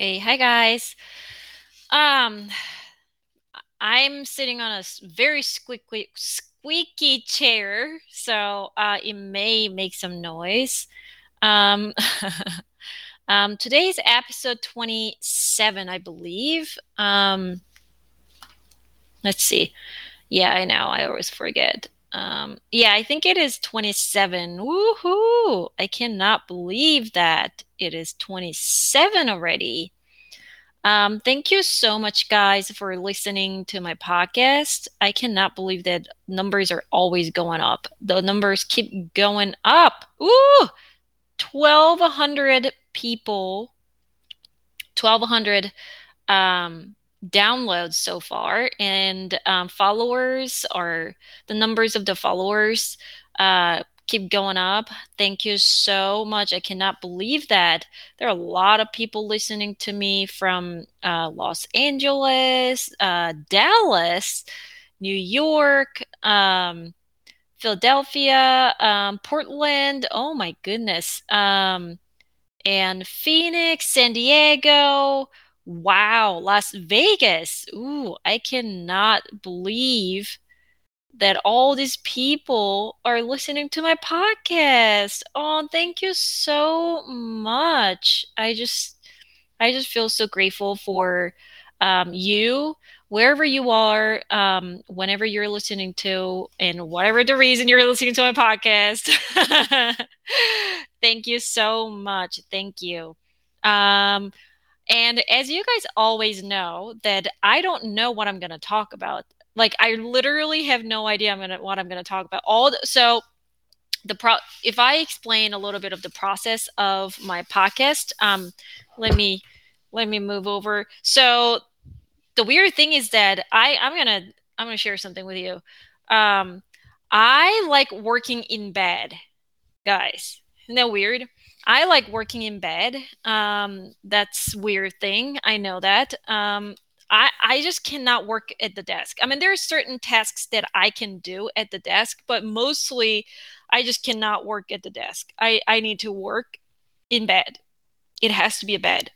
Okay, hi guys. Um, I'm sitting on a very squeaky, squeaky chair, so uh, it may make some noise. Um, um, today's episode 27, I believe. Um, let's see. Yeah, I know. I always forget. Um, yeah, I think it is 27. Woohoo! I cannot believe that it is 27 already. Um, thank you so much, guys, for listening to my podcast. I cannot believe that numbers are always going up. The numbers keep going up. Ooh, 1,200 people, 1,200 um, downloads so far, and um, followers are the numbers of the followers uh, keep going up. Thank you so much. I cannot believe that. There are a lot of people listening to me from uh, Los Angeles, uh, Dallas, New York, um, Philadelphia, um, Portland. Oh my goodness. Um, and Phoenix, San Diego. Wow, Las Vegas. Ooh, I cannot believe that all these people are listening to my podcast. Oh, thank you so much. I just I just feel so grateful for um, you wherever you are, um, whenever you're listening to, and whatever the reason you're listening to my podcast. Thank you so much. Thank you. Um, and as you guys always know, that I don't know what I'm going to talk about. Like I literally have no idea I'm gonna what I'm gonna talk about. All the, so the pro if I explain a little bit of the process of my podcast, um, let me let me move over. So the weird thing is that I I'm gonna I'm gonna share something with you. Um, I like working in bed, guys. Isn't that weird? I like working in bed. Um, that's weird thing. I know that. Um, I, I just cannot work at the desk. I mean, there are certain tasks that I can do at the desk, but mostly I just cannot work at the desk. I, I need to work in bed. It has to be a bed.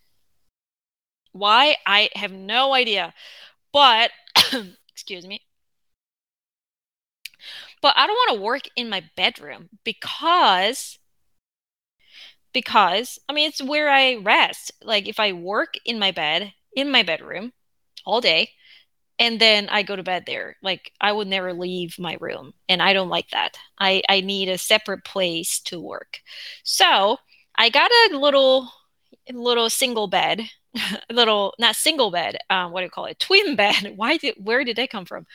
Why? I have no idea. But, excuse me. But I don't want to work in my bedroom because because I mean it's where I rest. Like if I work in my bed, in my bedroom, all day and then I go to bed there. Like I would never leave my room, and I don't like that. I I need a separate place to work. So I got a little little single bed, little not single bed. Um, what do you call it? Twin bed. Why did where did they come from?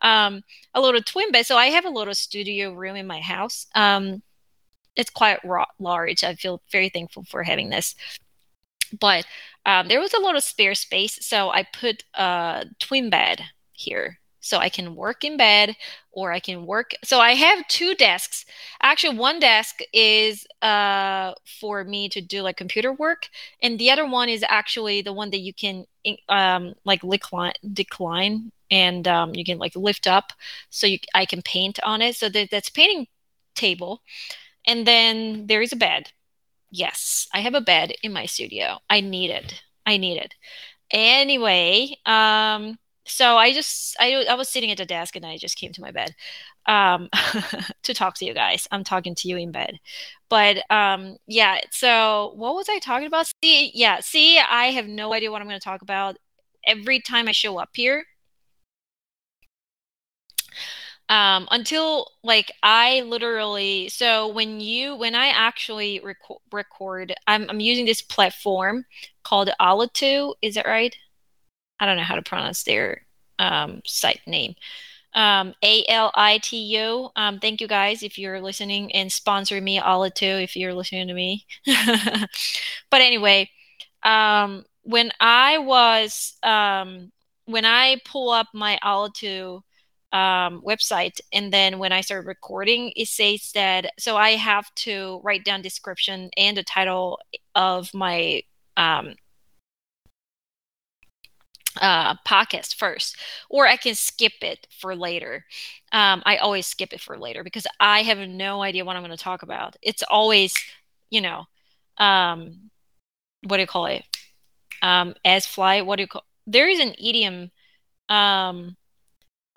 Um, a little twin bed. So I have a little studio room in my house. Um, it's quite large. I feel very thankful for having this but um, there was a lot of spare space, so I put a twin bed here. So I can work in bed or I can work. So I have two desks. Actually, one desk is uh, for me to do like computer work, and the other one is actually the one that you can um, like decline, decline and um, you can like lift up so you, I can paint on it. So that, that's painting table. And then there is a bed yes, I have a bed in my studio. I need it. I need it. Anyway, um, so I just I I was sitting at the desk and I just came to my bed um, to talk to you guys. I'm talking to you in bed, but um, yeah. So what was I talking about? See, yeah. See, I have no idea what I'm going to talk about. Every time I show up here, um, until like I literally so when you when I actually record, record I'm, I'm using this platform called Alitu. Is that right? I don't know how to pronounce their um, site name. Um, A L I T U. Um, thank you guys if you're listening and sponsor me Alitu if you're listening to me. but anyway, um, when I was um, when I pull up my Alitu um, website and then when i start recording it says that so i have to write down description and the title of my um, uh, podcast first or i can skip it for later um, i always skip it for later because i have no idea what i'm going to talk about it's always you know um, what do you call it um, as fly. What do you call? There is an idiom. Um,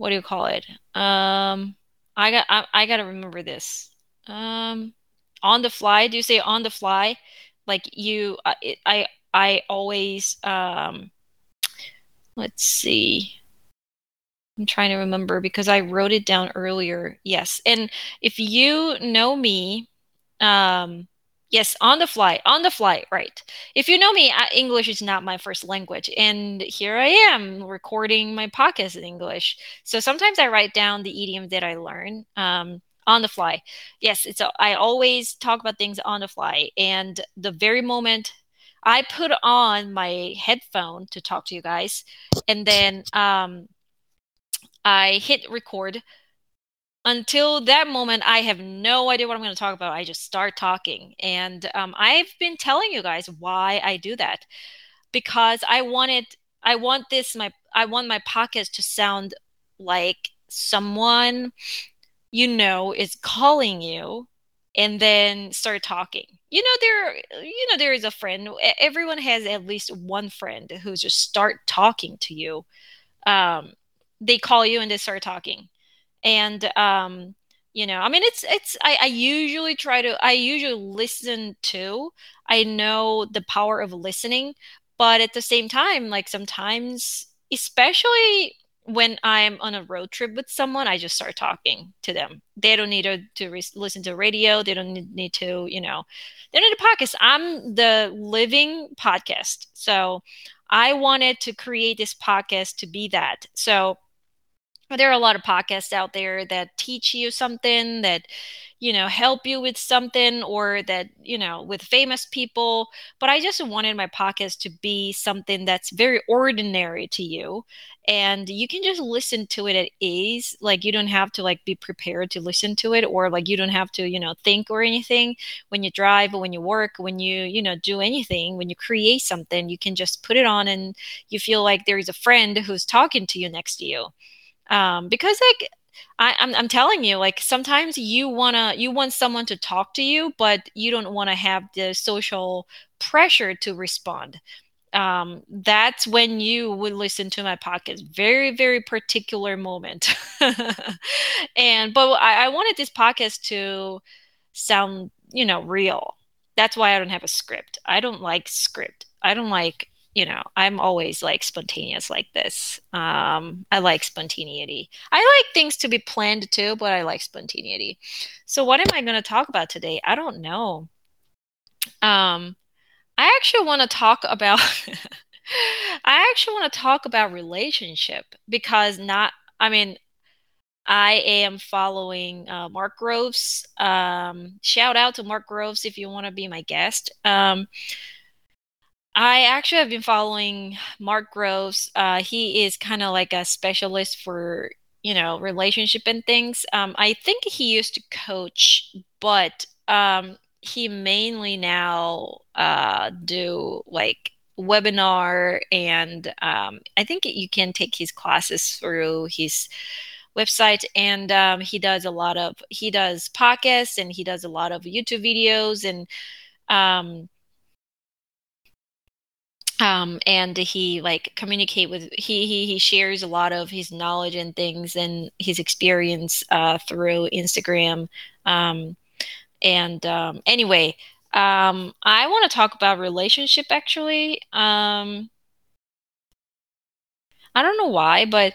what do you call it? Um, I got I, I gotta remember this. Um, on the fly. Do you say on the fly? Like you, I I, I always um. Let's see. I'm trying to remember because I wrote it down earlier. Yes. And if you know me, um, yes, on the fly, on the fly, right. If you know me, English is not my first language. And here I am recording my podcast in English. So sometimes I write down the idiom that I learn um, on the fly. Yes, it's a, I always talk about things on the fly. And the very moment I put on my headphone to talk to you guys, and then um, I hit record. Until that moment, I have no idea what I'm going to talk about. I just start talking. And um, I've been telling you guys why I do that because I wanted, I want this, my, I want my podcast to sound like someone you know is calling you and then start talking you know there you know there is a friend everyone has at least one friend who just start talking to you um they call you and they start talking and um you know i mean it's it's I, I usually try to i usually listen to i know the power of listening but at the same time like sometimes especially when i'm on a road trip with someone i just start talking to them. They don't need to, to re- listen to radio. They don't need, to you know they don't need a podcast. I'm the living podcast. So i wanted to create this podcast to be that. So there are a lot of podcasts out there that teach you something that you know help you with something or that you know with famous people. But i just wanted my podcast to be something that's very ordinary to you and you can just listen to it at ease. Like you don't have to like be prepared to listen to it or like you don't have to you know think or anything. When you drive when you work when you you know do anything when you create something you can just put it on and you feel like there is a friend who's talking to you next to you um, because like I, I'm, I'm telling you, like sometimes you wanna you want someone to talk to you, but you don't want to have the social pressure to respond. Um, that's when you would listen to my podcast. Very, very particular moment. and but I, I wanted this podcast to sound, you know, real. That's why I don't have a script. I don't like script. I don't like you know, I'm always like spontaneous like this. Um, I like spontaneity. I like things to be planned too, but I like spontaneity. So, what am I going to talk about today? I don't know. Um, I actually want to talk about. I actually want to talk about relationship because not. I mean, I am following uh, Mark Groves. Um, shout out to Mark Groves if you want to be my guest. Um, I actually have been following Mark Groves. Uh, he is kind of like a specialist for, you know, relationship and things. Um, I think he used to coach, but um, he mainly now uh, do like webinar and um, I think you can take his classes through his website and um, he does a lot of he does podcasts and he does a lot of YouTube videos and um, and he like communicate with he, he he shares a lot of his knowledge and things and his experience uh, through Instagram. Um, and um, anyway, um, I want to talk about relationship actually. Um, I don't know why, but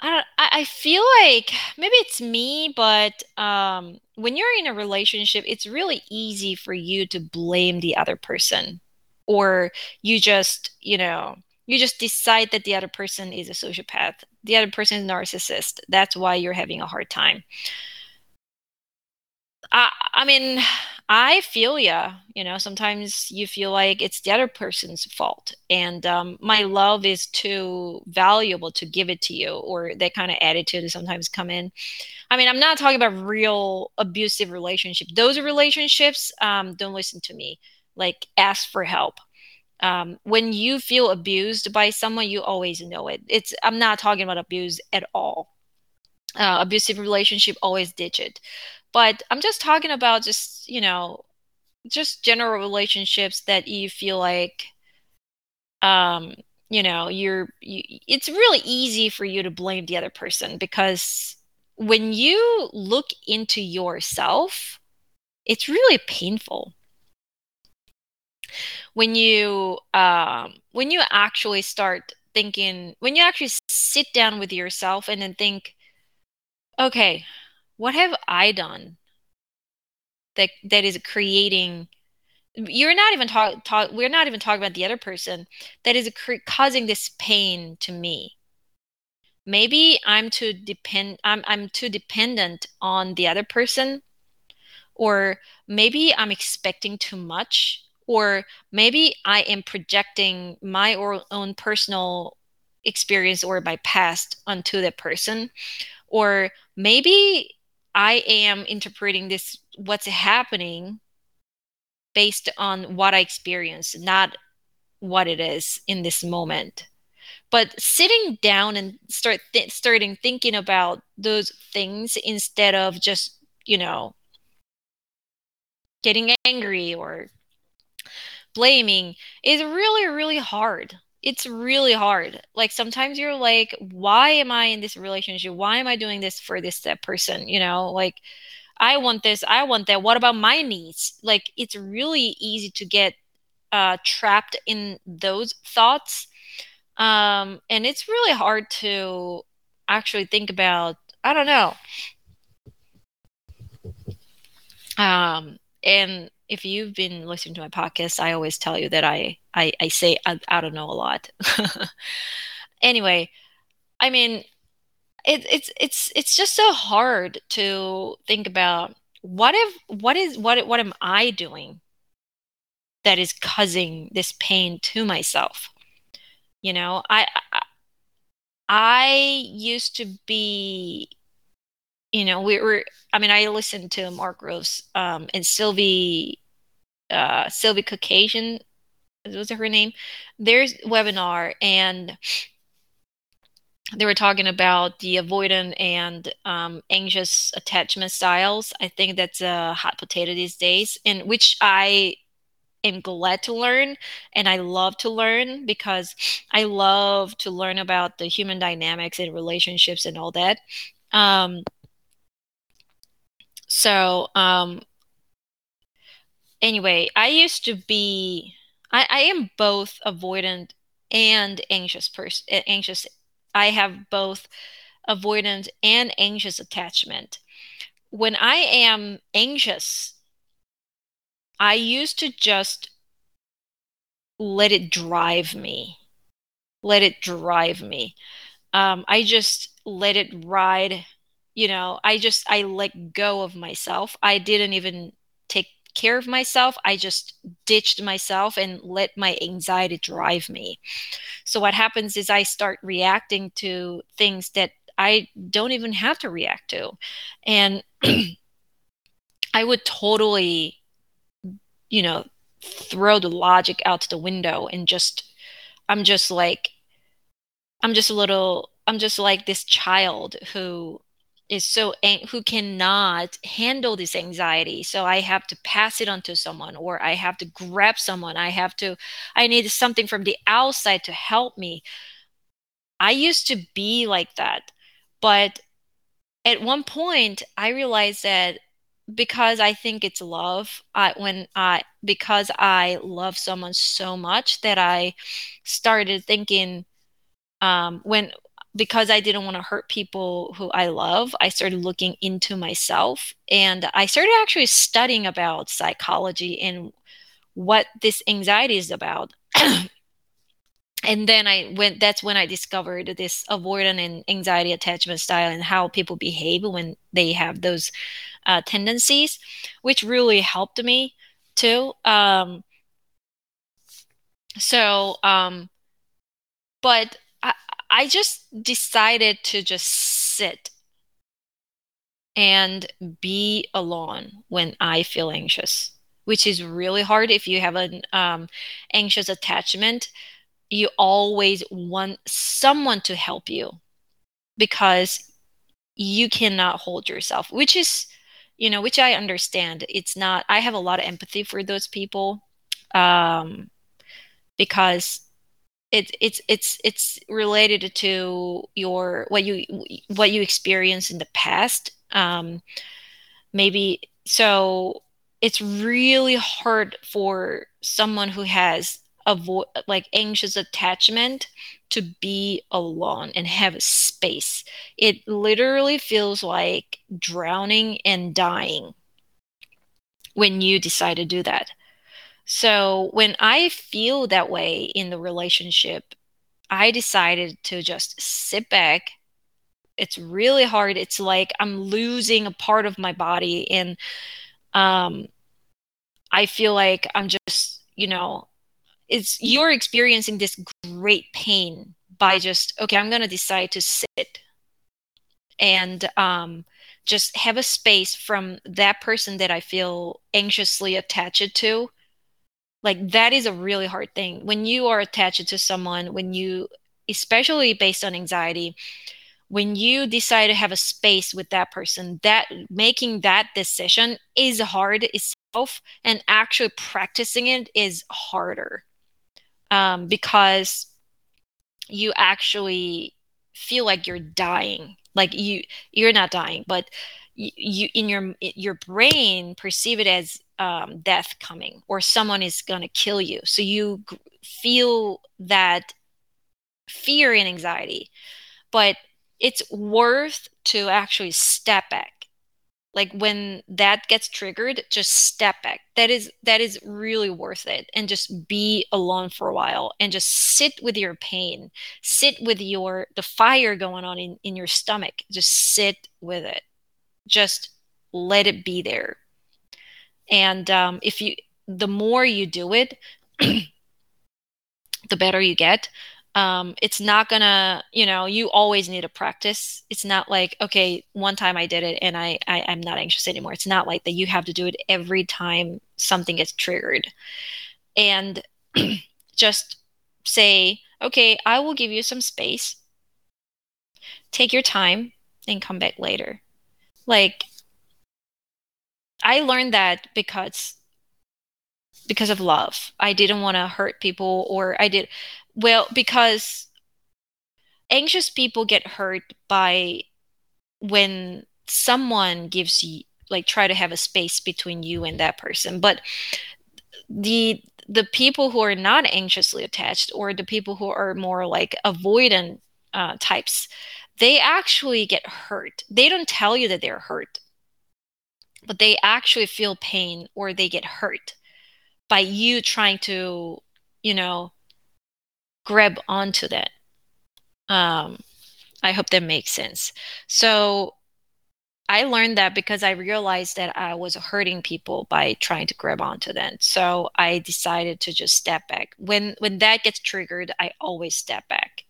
I don't, I, I feel like maybe it's me, but um, when you're in a relationship, it's really easy for you to blame the other person or you just you know you just decide that the other person is a sociopath the other person is a narcissist that's why you're having a hard time. I i mean i feel ya you know sometimes you feel like it's the other person's fault and um, my love is too valuable to give it to you or that kind of attitude sometimes come in. I mean i'm not talking about real abusive relationship those relationships um, don't listen to me like ask for help. Um, when you feel abused by someone you always know it. It's i'm not talking about abuse at all. Uh, abusive relationship always ditch it. But i'm just talking about just you know just general relationships that you feel like um, you know, you're you, it's really easy for you to blame the other person because when you look into yourself, it's really painful. When you um, when you actually start thinking, when you actually sit down with yourself and then think, okay, what have I done that that is creating you're not even talk, talk we're not even talking about the other person that is causing this pain to me. Maybe i'm too depend I'm, I'm too dependent on the other person or maybe i'm expecting too much or maybe i am projecting my own personal experience or my past onto that person or maybe i am interpreting this what's happening based on what I experience, not what it is in this moment. But sitting down and start th- starting thinking about those things instead of just, you know, getting angry or blaming is really, really hard. It's really hard. Like sometimes you're like, why am I in this relationship? Why am I doing this for this that person? You know, like I want this, I want that. What about my needs? Like it's really easy to get uh, trapped in those thoughts. Um, and it's really hard to actually think about, I don't know. Um, and if you've been listening to my podcast, I always tell you that I I, I say I, I don't know a lot. anyway, I mean, it, it's it's it's just so hard to think about what if what is what what am I doing that is causing this pain to myself? You know, I I, I used to be you know, we were I mean, I listened to Mark Groves um, and Silvy uh, Silvy Khoucasian was her name. There's webinar and they were talking about the avoidant and um, anxious attachment styles. I think that's a hot potato these days, and which I am glad to learn and I love to learn because I love to learn about the human dynamics and relationships and all that. Um, so, um, anyway, I used to be, I, I am both avoidant and anxious person, anxious I have both avoidant and anxious attachment. When I am anxious, I used to just let it drive me. Let it drive me. Um, I just let it ride. You know, I just, I let go of myself. I didn't even take care of myself. I just ditched myself and let my anxiety drive me. So what happens is I start reacting to things that I don't even have to react to. And I would totally, you know, throw the logic out the window and just, I'm just like, I'm just a little, I'm just like this child who is so who cannot handle this anxiety. So i have to pass it on to someone or i have to grab someone. I have to i need something from the outside to help me. I used to be like that but at one point i realized that because i think it's love I, when i because i love someone so much that i started thinking um, when because I didn't want to hurt people who I love, I started looking into myself and I started actually studying about psychology and what this anxiety is about. and then I went, that's when I discovered this avoidant and anxiety attachment style and how people behave when they have those uh, tendencies, which really helped me too. Um, so, um, but I just decided to just sit and be alone when I feel anxious, which is really hard if you have an um, anxious attachment. You always want someone to help you because you cannot hold yourself, which is, you know, which I understand. It's not, I have a lot of empathy for those people um, because it, it's it's it's related to your what you what you experienced in the past um maybe so it's really hard for someone who has avoid like anxious attachment to be alone and have a space. It literally feels like drowning and dying when you decide to do that. So when I feel that way in the relationship, I decided to just sit back. It's really hard. It's like I'm losing a part of my body and um I feel like I'm just, you know, it's you're experiencing this great pain by just okay i'm going to decide to sit and um, just have a space from that person that i feel anxiously attached to like that is a really hard thing. When you are attached to someone when you especially based on anxiety when you decide to have a space with that person that making that decision is hard itself and actually practicing it is harder. Um, because you actually feel like you're dying. Like you you're not dying but you, you in your your brain perceive it as um, death coming or someone is going to kill you. So you feel that fear and anxiety but it's worth to actually step back. Like when that gets triggered just step back. That is that is really worth it and just be alone for a while and just sit with your pain. Sit with your the fire going on in, in your stomach. Just sit with it. Just let it be there and um, if you the more you do it the better you get. Um, it's not gonna you know you always need to practice. It's not like okay one time i did it and I, I i'm not anxious anymore. It's not like that you have to do it every time something gets triggered. And just say okay i will give you some space. Take your time and come back later. Like i learned that because because of love i didn't want to hurt people or i did well, because anxious people get hurt by when someone gives you like try to have a space between you and that person. But the the people who are not anxiously attached or the people who are more like avoidant uh, types, they actually get hurt. They don't tell you that they're hurt, but they actually feel pain or they get hurt by you trying to, you know, grab onto that. Um, I hope that makes sense. So I learned that because I realized that I was hurting people by trying to grab onto them. So I decided to just step back. When when that gets triggered, I always step back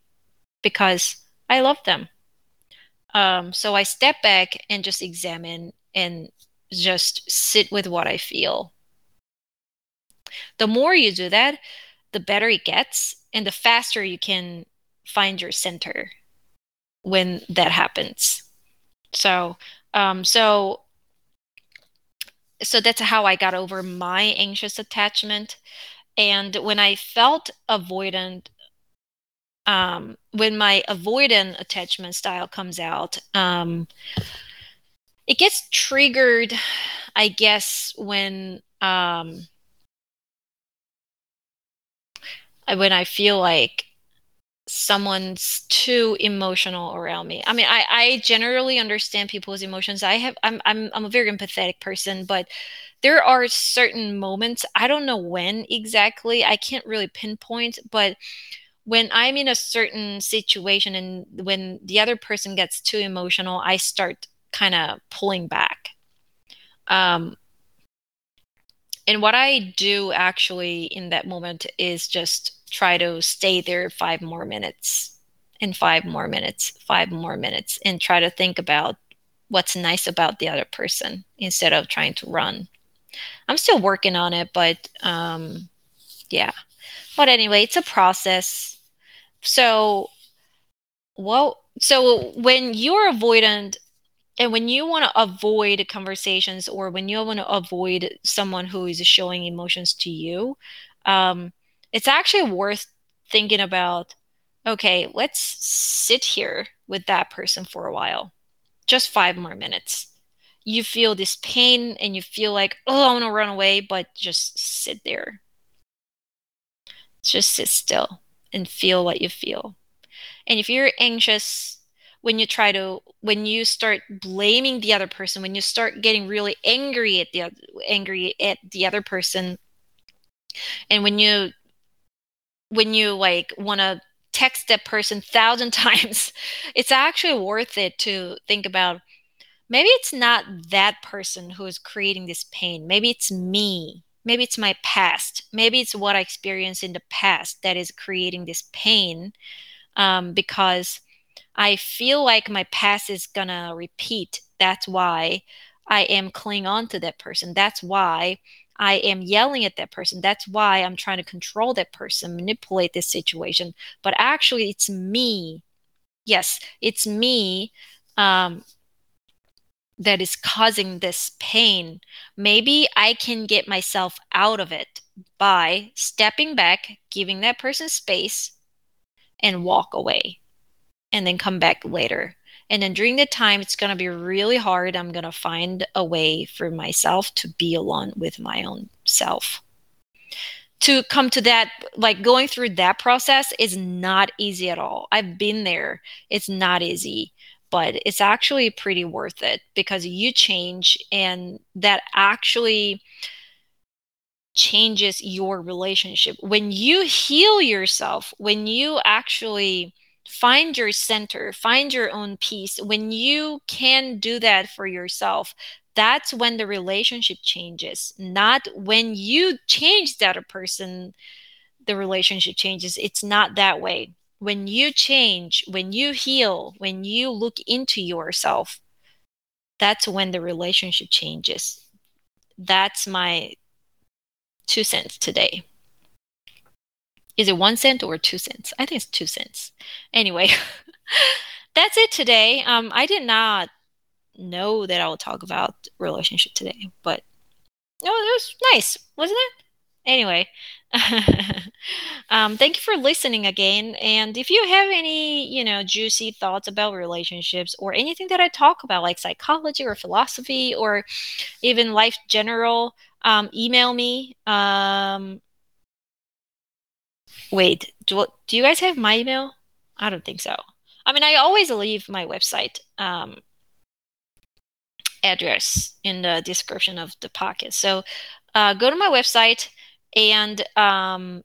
because I love them. Um, so I step back and just examine and just sit with what I feel. The more you do that, the better it gets and the faster you can find your center when that happens so um so so that's how i got over my anxious attachment and when i felt avoidant um when my avoidant attachment style comes out um it gets triggered i guess when um when I feel like someone's too emotional around me. I mean, I, I generally understand people's emotions. I have I'm I'm I'm a very empathetic person, but there are certain moments, I don't know when exactly, I can't really pinpoint, but when I'm in a certain situation and when the other person gets too emotional, I start kind of pulling back. Um, and what I do actually in that moment is just try to stay there five more minutes and five more minutes, five more minutes, and try to think about what's nice about the other person instead of trying to run. I'm still working on it, but um, yeah. But anyway, it's a process. So, well, so when you're avoidant and when you want to avoid conversations or when you want to avoid someone who is showing emotions to you, um, it's actually worth thinking about, okay, let's sit here with that person for a while, just five more minutes. You feel this pain and you feel like, oh, I want to run away, but just sit there. Just sit still and feel what you feel. And if you're anxious, when you try to when you start blaming the other person when you start getting really angry at the angry at the other person and when you when you like want to text that person thousand times it's actually worth it to think about maybe it's not that person who is creating this pain. Maybe it's me. Maybe it's my past. Maybe it's what i experienced in the past that is creating this pain um, because i feel like my past is gonna repeat that's why i am clinging on to that person that's why I am yelling at that person. That's why I'm trying to control that person, manipulate this situation. But actually, it's me. Yes, it's me um, that is causing this pain. Maybe I can get myself out of it by stepping back, giving that person space, and walk away, and then come back later. And then during the time, it's going to be really hard. I'm going to find a way for myself to be alone with my own self. To come to that, like going through that process is not easy at all. I've been there. It's not easy, but it's actually pretty worth it because you change and that actually changes your relationship. When you heal yourself, when you actually find your center, find your own peace. When you can do that for yourself, that's when the relationship changes, not when you change that other person, the relationship changes. It's not that way. When you change, when you heal, when you look into yourself, that's when the relationship changes. That's my two cents today. Is it one cent or two cents? I think it's two cents. Anyway, that's it today. Um, I did not know that I would talk about relationship today, but no, it was nice, wasn't it? Anyway, um, thank you for listening again. And if you have any, you know, juicy thoughts about relationships or anything that I talk about, like psychology or philosophy or even life general, um, email me. Um, Wait, do, do you guys have my email? I don't think so. I mean, I always leave my website um, address in the description of the podcast. So uh, go to my website and um,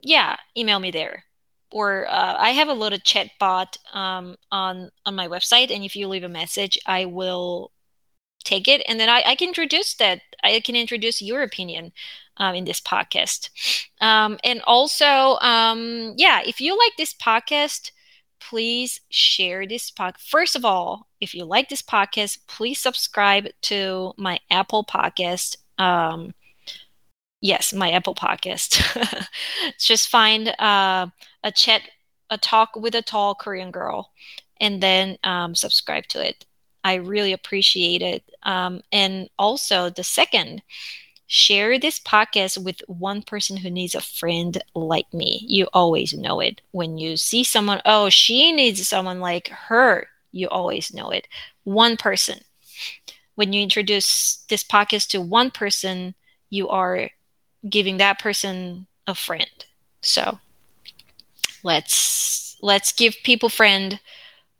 yeah, email me there. Or uh, I have a little chat bot um, on on my website, and if you leave a message, I will take it, and then I, I can introduce that. I can introduce your opinion um, in this podcast. Um, and also, um, yeah, if you like this podcast, please share this podcast. First of all, if you like this podcast, please subscribe to my Apple podcast. Um, yes, my Apple podcast. Just find uh, a chat, a talk with a tall Korean girl, and then um, subscribe to it. I really appreciate it. Um, and also, the second, share this podcast with one person who needs a friend like me. You always know it. When you see someone, oh, she needs someone like her, you always know it. One person. When you introduce this podcast to one person, you are giving that person a friend. So let's let's give people friend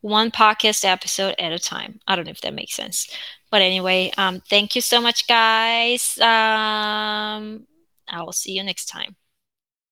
one podcast episode at a time. I don't know if that makes sense. But anyway, um, thank you so much, guys. Um, I will see you next time.